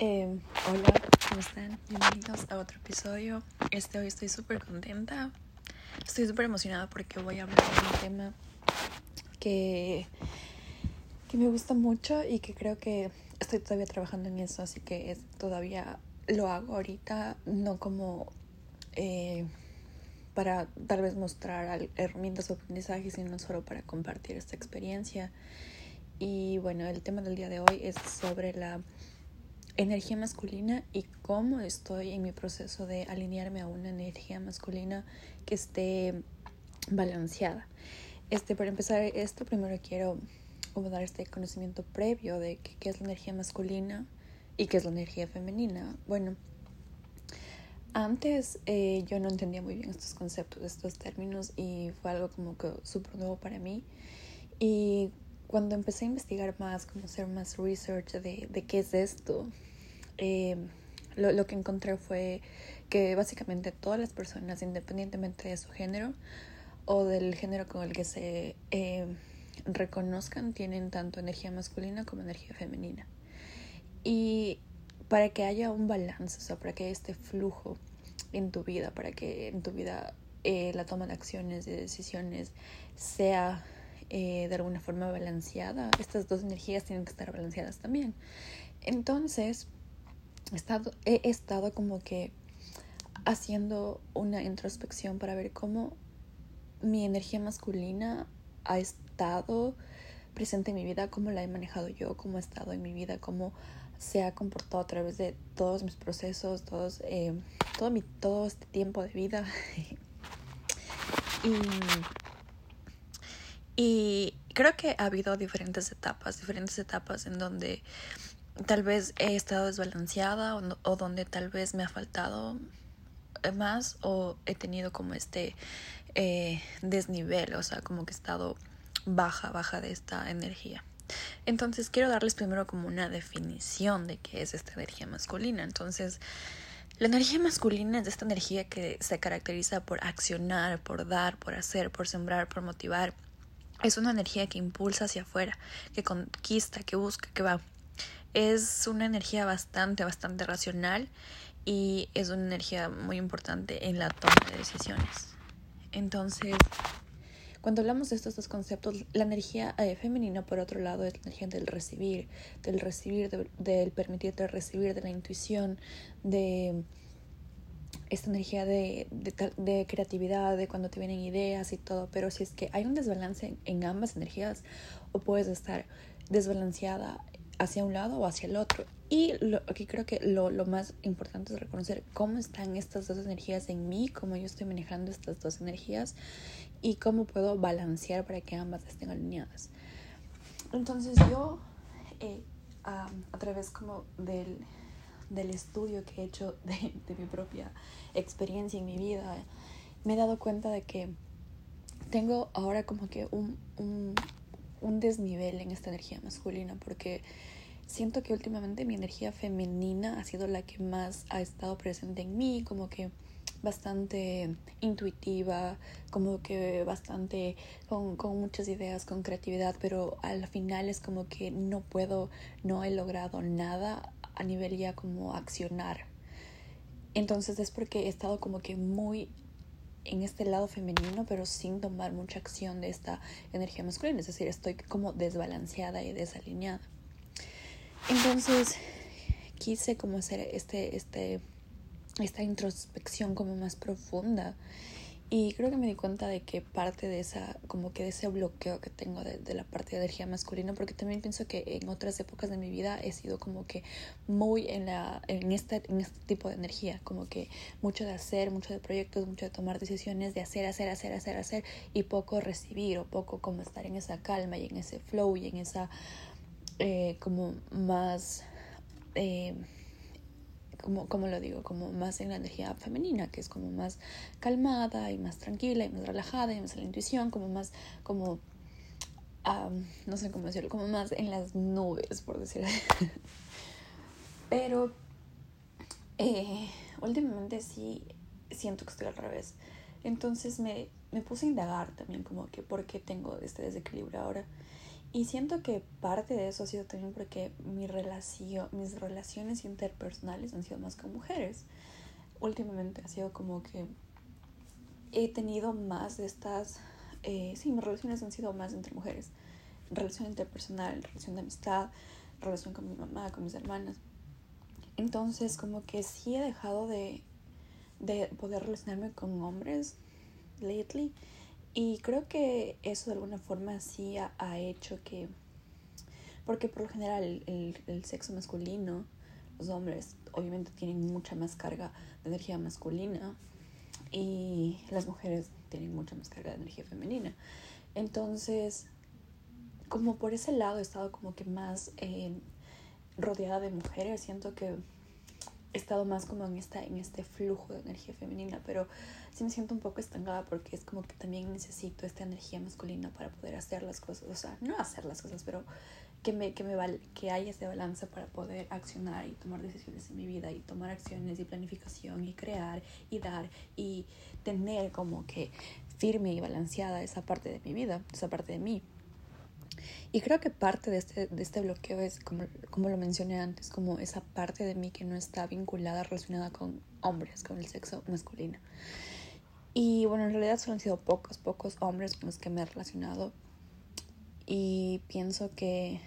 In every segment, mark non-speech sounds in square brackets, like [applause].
Eh, hola, ¿cómo están? Bienvenidos a otro episodio. Este hoy estoy súper contenta. Estoy súper emocionada porque voy a hablar de un tema que, que me gusta mucho y que creo que estoy todavía trabajando en eso, así que todavía lo hago ahorita, no como eh, para tal vez mostrar herramientas o aprendizajes, sino solo para compartir esta experiencia. Y bueno, el tema del día de hoy es sobre la energía masculina y cómo estoy en mi proceso de alinearme a una energía masculina que esté balanceada. Este, para empezar esto, primero quiero como dar este conocimiento previo de qué es la energía masculina y qué es la energía femenina. Bueno, antes eh, yo no entendía muy bien estos conceptos, estos términos y fue algo como que súper nuevo para mí. Y cuando empecé a investigar más, como hacer más research de, de qué es esto, eh, lo, lo, que encontré fue que básicamente todas las personas, independientemente de su género o del género con el que se eh, reconozcan, tienen tanto energía masculina como energía femenina. Y para que haya un balance, o sea, para que este flujo en tu vida, para que en tu vida eh, la toma de acciones, de decisiones, sea de alguna forma balanceada, estas dos energías tienen que estar balanceadas también. Entonces, he estado, como que haciendo una introspección para ver cómo mi energía masculina ha estado presente en mi vida, cómo la he manejado yo, cómo ha estado en mi vida, cómo se ha comportado a través de todos mis procesos, todos, eh, todo, mi, todo este tiempo de vida. [laughs] y creo que ha habido diferentes etapas, diferentes etapas en donde tal vez he estado desbalanceada o, donde tal vez me ha faltado más o he tenido como este eh, desnivel, o sea, como que he estado baja, baja de esta energía. Entonces quiero darles primero como una definición de qué es esta energía masculina. Entonces, la energía masculina es esta energía que se caracteriza por accionar, por dar, por hacer, por sembrar, por motivar. Es una energía que impulsa hacia afuera, que conquista, que busca, que va es una energía bastante, bastante racional y es una energía muy importante en la toma de decisiones. Entonces, cuando hablamos de estos dos conceptos, la energía eh, femenina, por otro lado, es la energía del recibir, del recibir, del permitirte recibir, de la intuición, de esta energía de, de, de, creatividad, de cuando te vienen ideas y todo, pero si es que hay un desbalance en ambas energías, o puedes estar desbalanceada hacia un lado o hacia el otro. Y aquí creo que lo, lo, más importante es reconocer cómo están estas dos energías en mí, cómo yo estoy manejando estas dos energías y cómo puedo balancear para que ambas estén alineadas. Entonces yo, eh, a través como del, del, estudio que he hecho de, de, mi propia experiencia en mi vida, me he dado cuenta de que tengo ahora como que un, un, un desnivel en esta energía masculina porque siento que últimamente mi energía femenina ha sido la que más ha estado presente en mí, como que bastante intuitiva, como que bastante con, con, muchas ideas, con creatividad, pero al final es como que no puedo, no he logrado nada a nivel ya como accionar. Entonces es porque he estado como que muy en este lado femenino, pero sin tomar mucha acción de esta energía masculina, es decir, estoy como desbalanceada y desalineada. Entonces, quise como hacer este, este, esta introspección como más profunda y creo que me di cuenta de que parte de esa, como que de ese bloqueo que tengo de, de, la parte de energía masculina, porque también pienso que en otras épocas de mi vida he sido como que muy en, la, en, este, en este tipo de energía, como que mucho de hacer, mucho de proyectos, mucho de tomar decisiones, de hacer, hacer, hacer, hacer, hacer, y poco recibir, o poco como estar en esa calma y en ese flow y en esa eh, como más... Eh, como, como lo digo, como más en la energía femenina, que es como más calmada y más tranquila y más relajada y más en la intuición, como más, como, no sé cómo decirlo, como más en las nubes, por decir [laughs] Pero eh, últimamente sí siento que estoy al revés. Entonces me, me puse a indagar también como que por qué tengo este desequilibrio ahora. Y siento que parte de eso ha sido también porque mi relación, mis relaciones interpersonales han sido más con mujeres. Últimamente ha sido como que he tenido más de estas, eh, sí, mis relaciones han sido más entre mujeres. Relación interpersonal, relación de amistad, relación con mi mamá, con mis hermanas. Entonces como que sí he dejado de, de poder relacionarme con hombres lately y creo que eso de alguna forma sí ha, hecho que, porque por lo general el, el, sexo masculino, los hombres obviamente tienen mucha más carga de energía masculina y las mujeres tienen mucha más carga de energía femenina. Entonces, como por ese lado he estado como que más eh, rodeada de mujeres, siento que he estado más como en, esta, en este flujo de energía femenina, pero sí me siento un poco estancada porque es como que también necesito esta energía masculina para poder hacer las cosas, o sea, no hacer las cosas, pero que me, que me que haya ese balance para poder accionar y tomar decisiones en mi vida y tomar acciones y planificación y crear y dar y tener como que firme y balanceada esa parte de mi vida, esa parte de mí. Y creo que parte de este, de este bloqueo es, como, como lo mencioné antes, como esa parte de mí que no está vinculada, relacionada con hombres, con el sexo masculino. Y bueno, en realidad solo han sido pocos, pocos hombres con los que me he relacionado. Y pienso que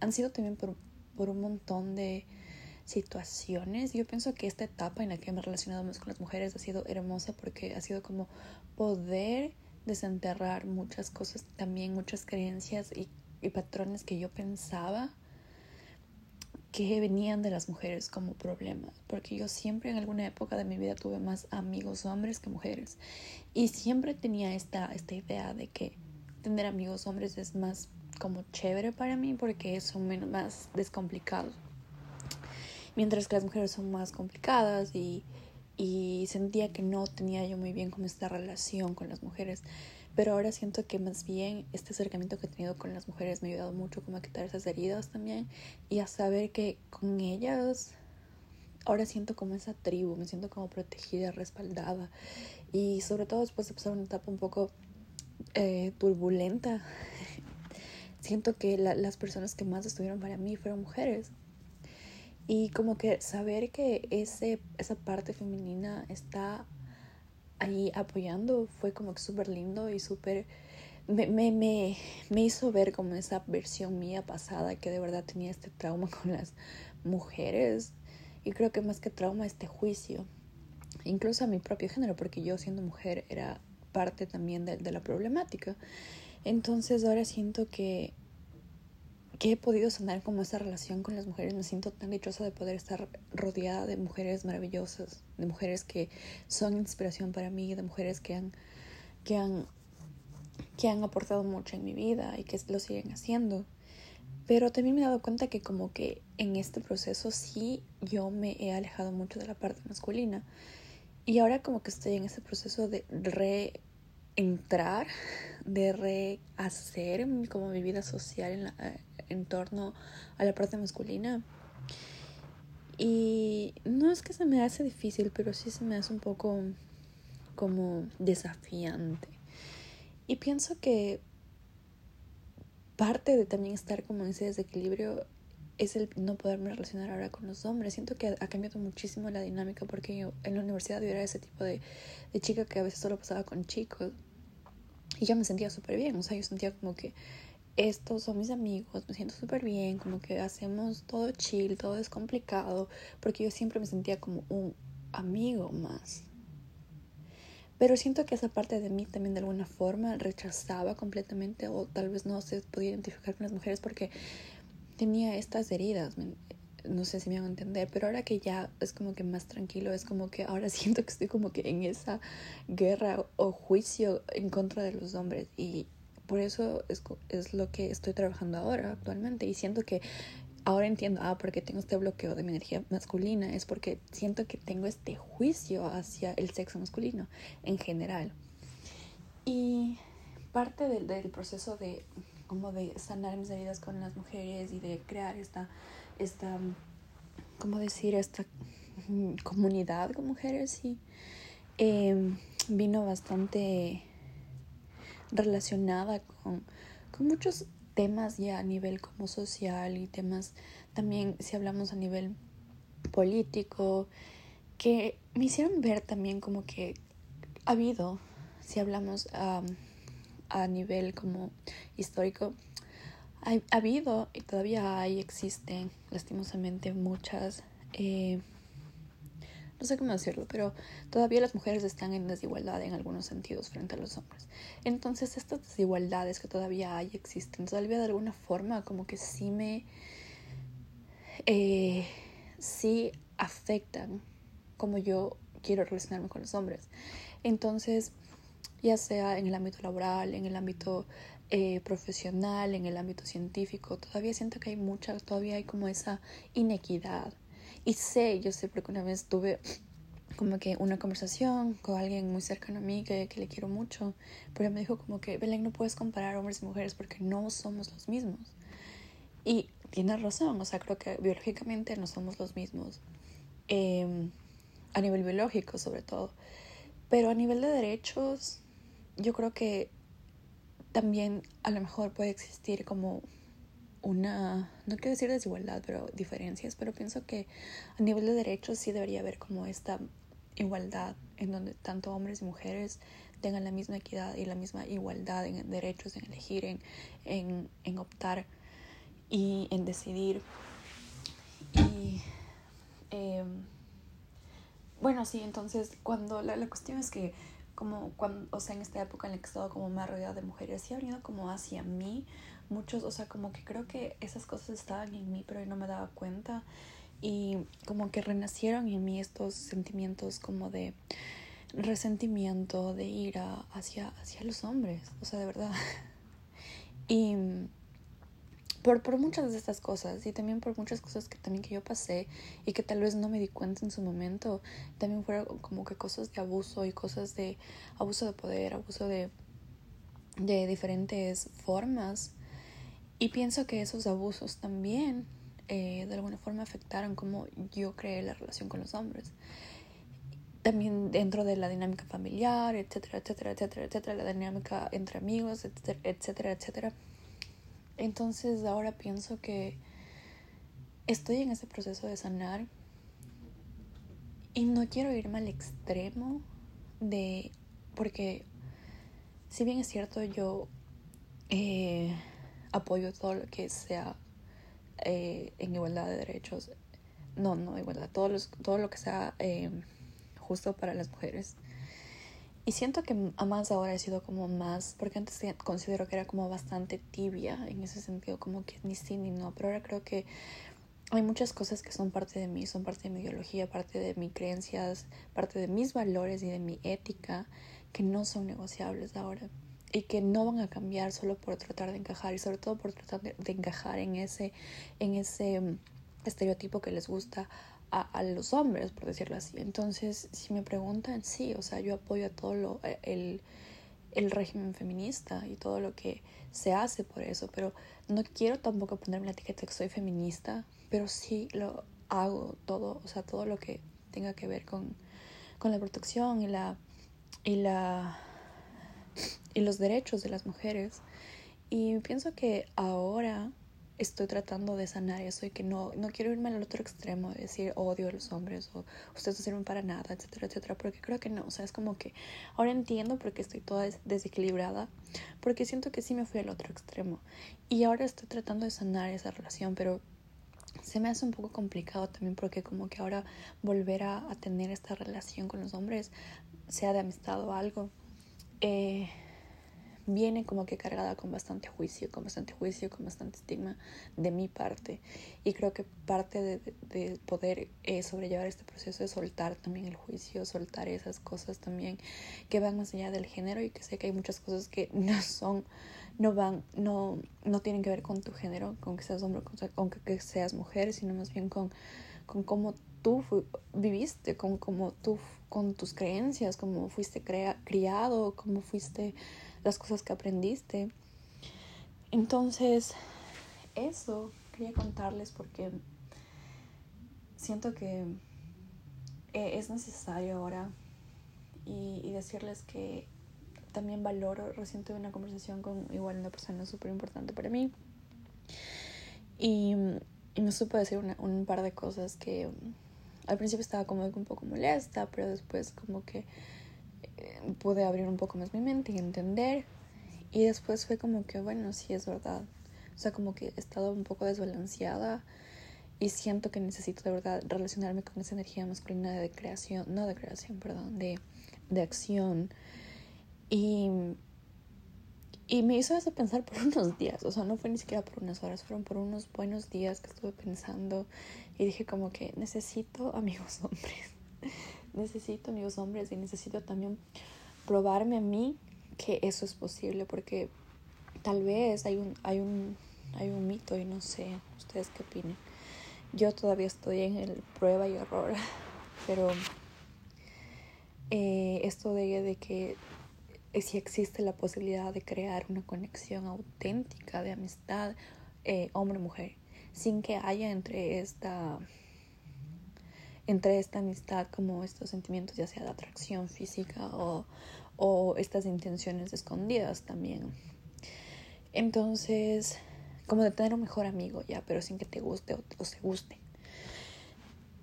han sido también por, por un montón de situaciones. Yo pienso que esta etapa en la que me he relacionado más con las mujeres ha sido hermosa porque ha sido como poder desenterrar muchas cosas, también muchas creencias y, patrones que yo pensaba que venían de las mujeres como problema, porque yo siempre en alguna época de mi vida tuve más amigos hombres que mujeres. Y siempre tenía esta, esta idea de que tener amigos hombres es más como chévere para mí porque son menos, más descomplicados, mientras que las mujeres son más complicadas y y sentía que no tenía yo muy bien como esta relación con las mujeres. Pero ahora siento que más bien este acercamiento que he tenido con las mujeres me ha ayudado mucho como a quitar esas heridas también y a saber que con ellas ahora siento como esa tribu, me siento como protegida, respaldada y sobre todo después de pasar una etapa un poco eh, turbulenta, [laughs] siento que las personas que más estuvieron para mí fueron mujeres y como que saber que ese, esa parte femenina está ahí apoyando fue como que súper lindo y súper... Me, me, me, me hizo ver como esa versión mía pasada que de verdad tenía este trauma [laughs] con las mujeres. Y creo que más que trauma, este juicio. Incluso a mi propio género, porque yo siendo mujer era parte también de, de la problemática. Entonces ahora siento que que he podido sanar como esa relación con las mujeres. Me siento tan dichosa de poder estar rodeada de mujeres maravillosas, de mujeres que son inspiración para mí, de mujeres que han, que han, que han aportado mucho en mi vida y que lo siguen haciendo. Pero también me he dado cuenta que como que en este proceso sí yo me he alejado mucho de la parte masculina. Y ahora como que estoy en ese proceso de reentrar, de rehacer como mi vida social en la, en torno a la parte masculina. Y no es que se me hace difícil, pero sí se me hace un poco como desafiante. Y pienso que parte de también estar como en ese desequilibrio es el no poderme relacionar ahora con los hombres. Siento que ha cambiado muchísimo la dinámica porque yo en la universidad yo era ese tipo de, de chica que a veces solo pasaba con chicos. Y yo me sentía súper bien, o sea, yo sentía como que estos son mis amigos, me siento súper bien, como que hacemos todo chill, todo es complicado, porque yo siempre me sentía como un amigo más. Pero siento que esa parte de mí también de alguna forma rechazaba completamente o tal vez no se podía identificar con las mujeres porque tenía estas heridas, no sé si me van a entender, pero ahora que ya es como que más tranquilo, es como que ahora [laughs] siento que estoy como que en esa guerra o juicio en contra de los hombres y por eso es, es lo que estoy trabajando ahora actualmente y siento que ahora entiendo, ah, porque tengo este bloqueo de mi energía masculina, es porque siento que tengo este juicio hacia el sexo masculino en general. Y parte del, del proceso de como de sanar mis heridas con las mujeres y de crear esta, esta, ¿cómo decir? Esta comunidad con mujeres, y em, vino bastante relacionada con, con muchos temas ya a nivel como social y temas también si hablamos a nivel político que me hicieron ver también como que ha habido, si hablamos a nivel como histórico, ha, habido y todavía hay, existen lastimosamente muchas, eh, no sé cómo decirlo, pero todavía las mujeres están en desigualdad en algunos sentidos frente a los hombres. Entonces estas desigualdades que todavía hay, existen, todavía de alguna forma como que sí me, eh, sí afectan como yo quiero relacionarme con los hombres. Entonces, ya sea en el ámbito laboral, en el ámbito eh, profesional, en el ámbito científico, todavía siento que hay mucha, todavía hay como esa inequidad. Y sé, yo sé porque una vez tuve como que una conversación con alguien muy cercano a mí que, que le quiero mucho, pero me dijo como que, Belén, no puedes comparar hombres y mujeres porque no somos los mismos. Y tiene razón, o sea, creo que biológicamente no somos los mismos. Eh, a nivel biológico sobre todo. Pero a nivel de derechos, yo creo que también a lo mejor puede existir como una, no quiero decir desigualdad, pero diferencias, pero pienso que a nivel de derechos sí debería haber como esta igualdad en donde tanto hombres y mujeres tengan la misma equidad y la misma igualdad en derechos, en elegir, en, en, en optar y en decidir. Y eh, bueno, sí, entonces cuando la, la cuestión es que como cuando, o sea, en esta época en la que he estado como más rodeada de mujeres, sí ha venido como hacia mí muchos, o sea, como que creo que esas cosas estaban en mí, pero yo no me daba cuenta y como que renacieron en mí estos sentimientos como de resentimiento, de ira hacia, hacia los hombres, o sea, de verdad. [laughs] Y por, por muchas de estas cosas y también por muchas cosas que también que yo pasé y que tal vez no me di cuenta en su momento, también fueron como que cosas de abuso y cosas de abuso de poder, abuso de, de diferentes formas. Y pienso que esos abusos también eh, de alguna forma afectaron como yo creé la relación con los hombres. También dentro de la dinámica familiar, etcétera, etcétera, etcétera, etcétera, la dinámica entre amigos, etcétera, etcétera. etcétera entonces ahora pienso que estoy en ese proceso de sanar y no quiero irme al extremo de, porque si bien es cierto yo eh, apoyo todo lo que sea eh, en igualdad de derechos, no, no igualdad, todo, todo lo que sea eh, justo para las mujeres. Y siento que a más ahora he sido como más, porque antes considero que era como bastante tibia en ese sentido, como que ni sí ni no, pero ahora creo que hay muchas cosas que son parte de mí, son parte de mi ideología, parte de mis creencias, parte de mis valores y de mi ética que no son negociables ahora y que no van a cambiar solo por tratar de encajar y sobre todo por tratar de, de encajar en ese, en ese mm, estereotipo que les gusta a, los hombres, por decirlo así. Entonces, si me preguntan, sí, o sea, yo apoyo a todo lo, eh, el, el régimen feminista y todo lo que se hace por eso, pero no quiero tampoco ponerme la etiqueta que soy feminista, pero sí lo hago todo, o sea, todo lo que tenga que ver con, con la protección y la y la y los derechos de las mujeres. Y pienso que ahora estoy tratando de sanar eso y que no, no quiero irme al otro extremo de decir odio a los hombres o ustedes no sirven para nada, etcétera, etcétera, porque creo que no, o sea, es como que ahora entiendo por qué estoy toda desequilibrada, porque siento que sí me fui al otro extremo y ahora estoy tratando de sanar esa relación, pero se me hace un poco complicado también porque como que ahora volver a, a tener esta relación con los hombres, sea de amistad o algo, eh, viene como que cargada con bastante juicio, con bastante juicio, con bastante estigma de mi parte. Y creo que parte de, de poder eh, sobrellevar este proceso es soltar también el juicio, soltar esas cosas también que van más allá del género y que sé que hay muchas cosas que [laughs] no son, no van, no, no tienen que ver con tu género, con que seas hombre, con, que seas mujer, sino más bien con, con cómo tú viviste, con cómo tú, con tus creencias, cómo fuiste crea, criado, cómo fuiste las cosas que aprendiste. Entonces, eso quería contarles porque siento que eh, es necesario ahora y, decirles que también valoro, recién tuve una conversación con igual una persona súper importante para mí Y, y me supo decir una, un par de cosas que al principio estaba como un poco molesta, pero después como que pude abrir un poco más mi mente y entender. Y después fue como que, bueno, sí es verdad. O sea, como que he estado un poco desbalanceada y siento que necesito de verdad relacionarme con esa energía masculina de creación, no de creación, perdón, de, de acción. Y, y me hizo eso pensar por [laughs] unos días, o sea, no fue ni siquiera por unas horas, fueron por unos buenos días que estuve pensando y dije como que necesito amigos [laughs] hombres, necesito amigos hombres y necesito también probarme a mí que eso es posible porque tal vez hay un, hay un, hay un mito y no sé, ustedes qué opinan yo todavía estoy en el prueba y error, [laughs] pero eh, esto de, que si existe la posibilidad de crear una conexión auténtica de amistad eh, hombre-mujer, sin que haya entre esta entre esta amistad como estos sentimientos ya sea de atracción física o, o estas intenciones escondidas también. Entonces, como de tener un mejor amigo, ya, pero sin que te guste o, se guste.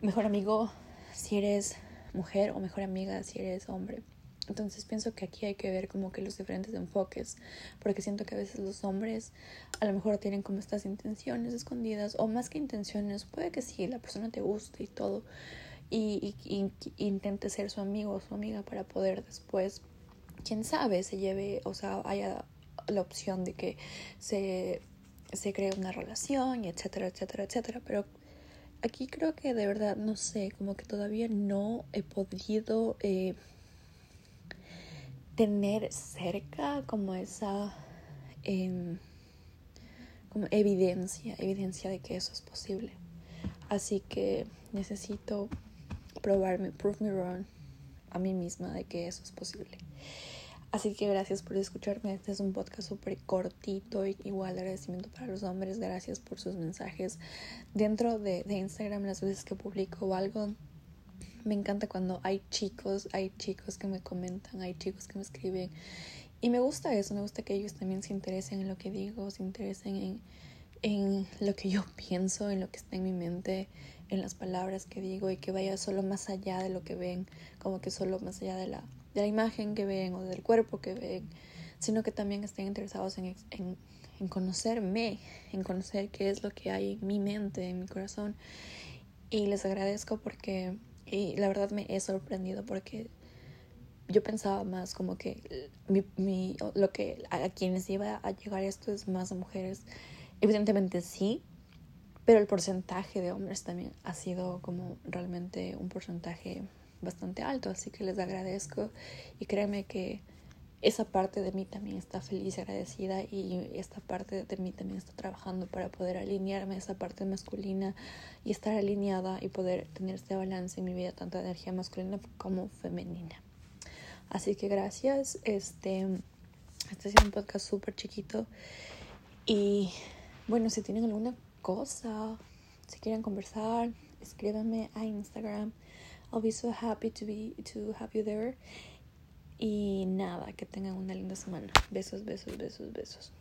Mejor amigo si eres mujer o mejor amiga si eres hombre. Entonces pienso que aquí hay que ver como que los diferentes enfoques, porque siento que a veces los hombres a lo mejor tienen como estas intenciones escondidas, o más que intenciones, puede que sí, la persona te guste y todo, y, y, intente ser su amigo o su amiga para poder después, quién sabe, se lleve, o sea, haya la opción de que se se crea una relación, etcétera, etcétera, etcétera. Pero aquí creo que de verdad, no sé, como que todavía no he podido eh, tener cerca como esa em, como evidencia, evidencia de que eso es posible. Así que necesito probarme, prove me wrong a mí misma de que eso es posible. Así que gracias por escucharme. Este es un podcast súper cortito. Igual agradecimiento para los hombres. Gracias por sus mensajes. Dentro de, de Instagram, las veces que publico algo, me encanta cuando hay chicos, hay chicos que me comentan, hay chicos que me escriben. Y me gusta eso, me gusta que ellos también se interesen en lo que digo, se interesen en, en lo que yo [laughs] pienso, en lo que está en mi mente, en las palabras que digo y que vaya solo más allá de lo que ven, como que solo más allá de la de la imagen que ven o del cuerpo que ven, sino que también estén interesados en, en, en conocerme, en conocer qué es lo que hay en mi mente, en mi corazón. Y les agradezco porque, y la verdad me he sorprendido porque yo pensaba más como que mi, mi, lo que a quienes iba a llegar esto es más mujeres. Evidentemente sí, pero el porcentaje de hombres también ha sido como realmente un porcentaje bastante alto, así que les agradezco y créeme que esa parte de mí también está feliz agradecida y esta parte de mí también está trabajando para poder alinearme a esa parte masculina y estar alineada y poder tener este balance en mi vida, tanto de energía masculina como femenina. Así que gracias, este, este sido un podcast súper chiquito y bueno, si tienen alguna cosa, si quieren conversar, escríbanme a Instagram I'll be so happy to be to have you there. Y nada, que tengan una linda semana. Besos, besos, besos, besos.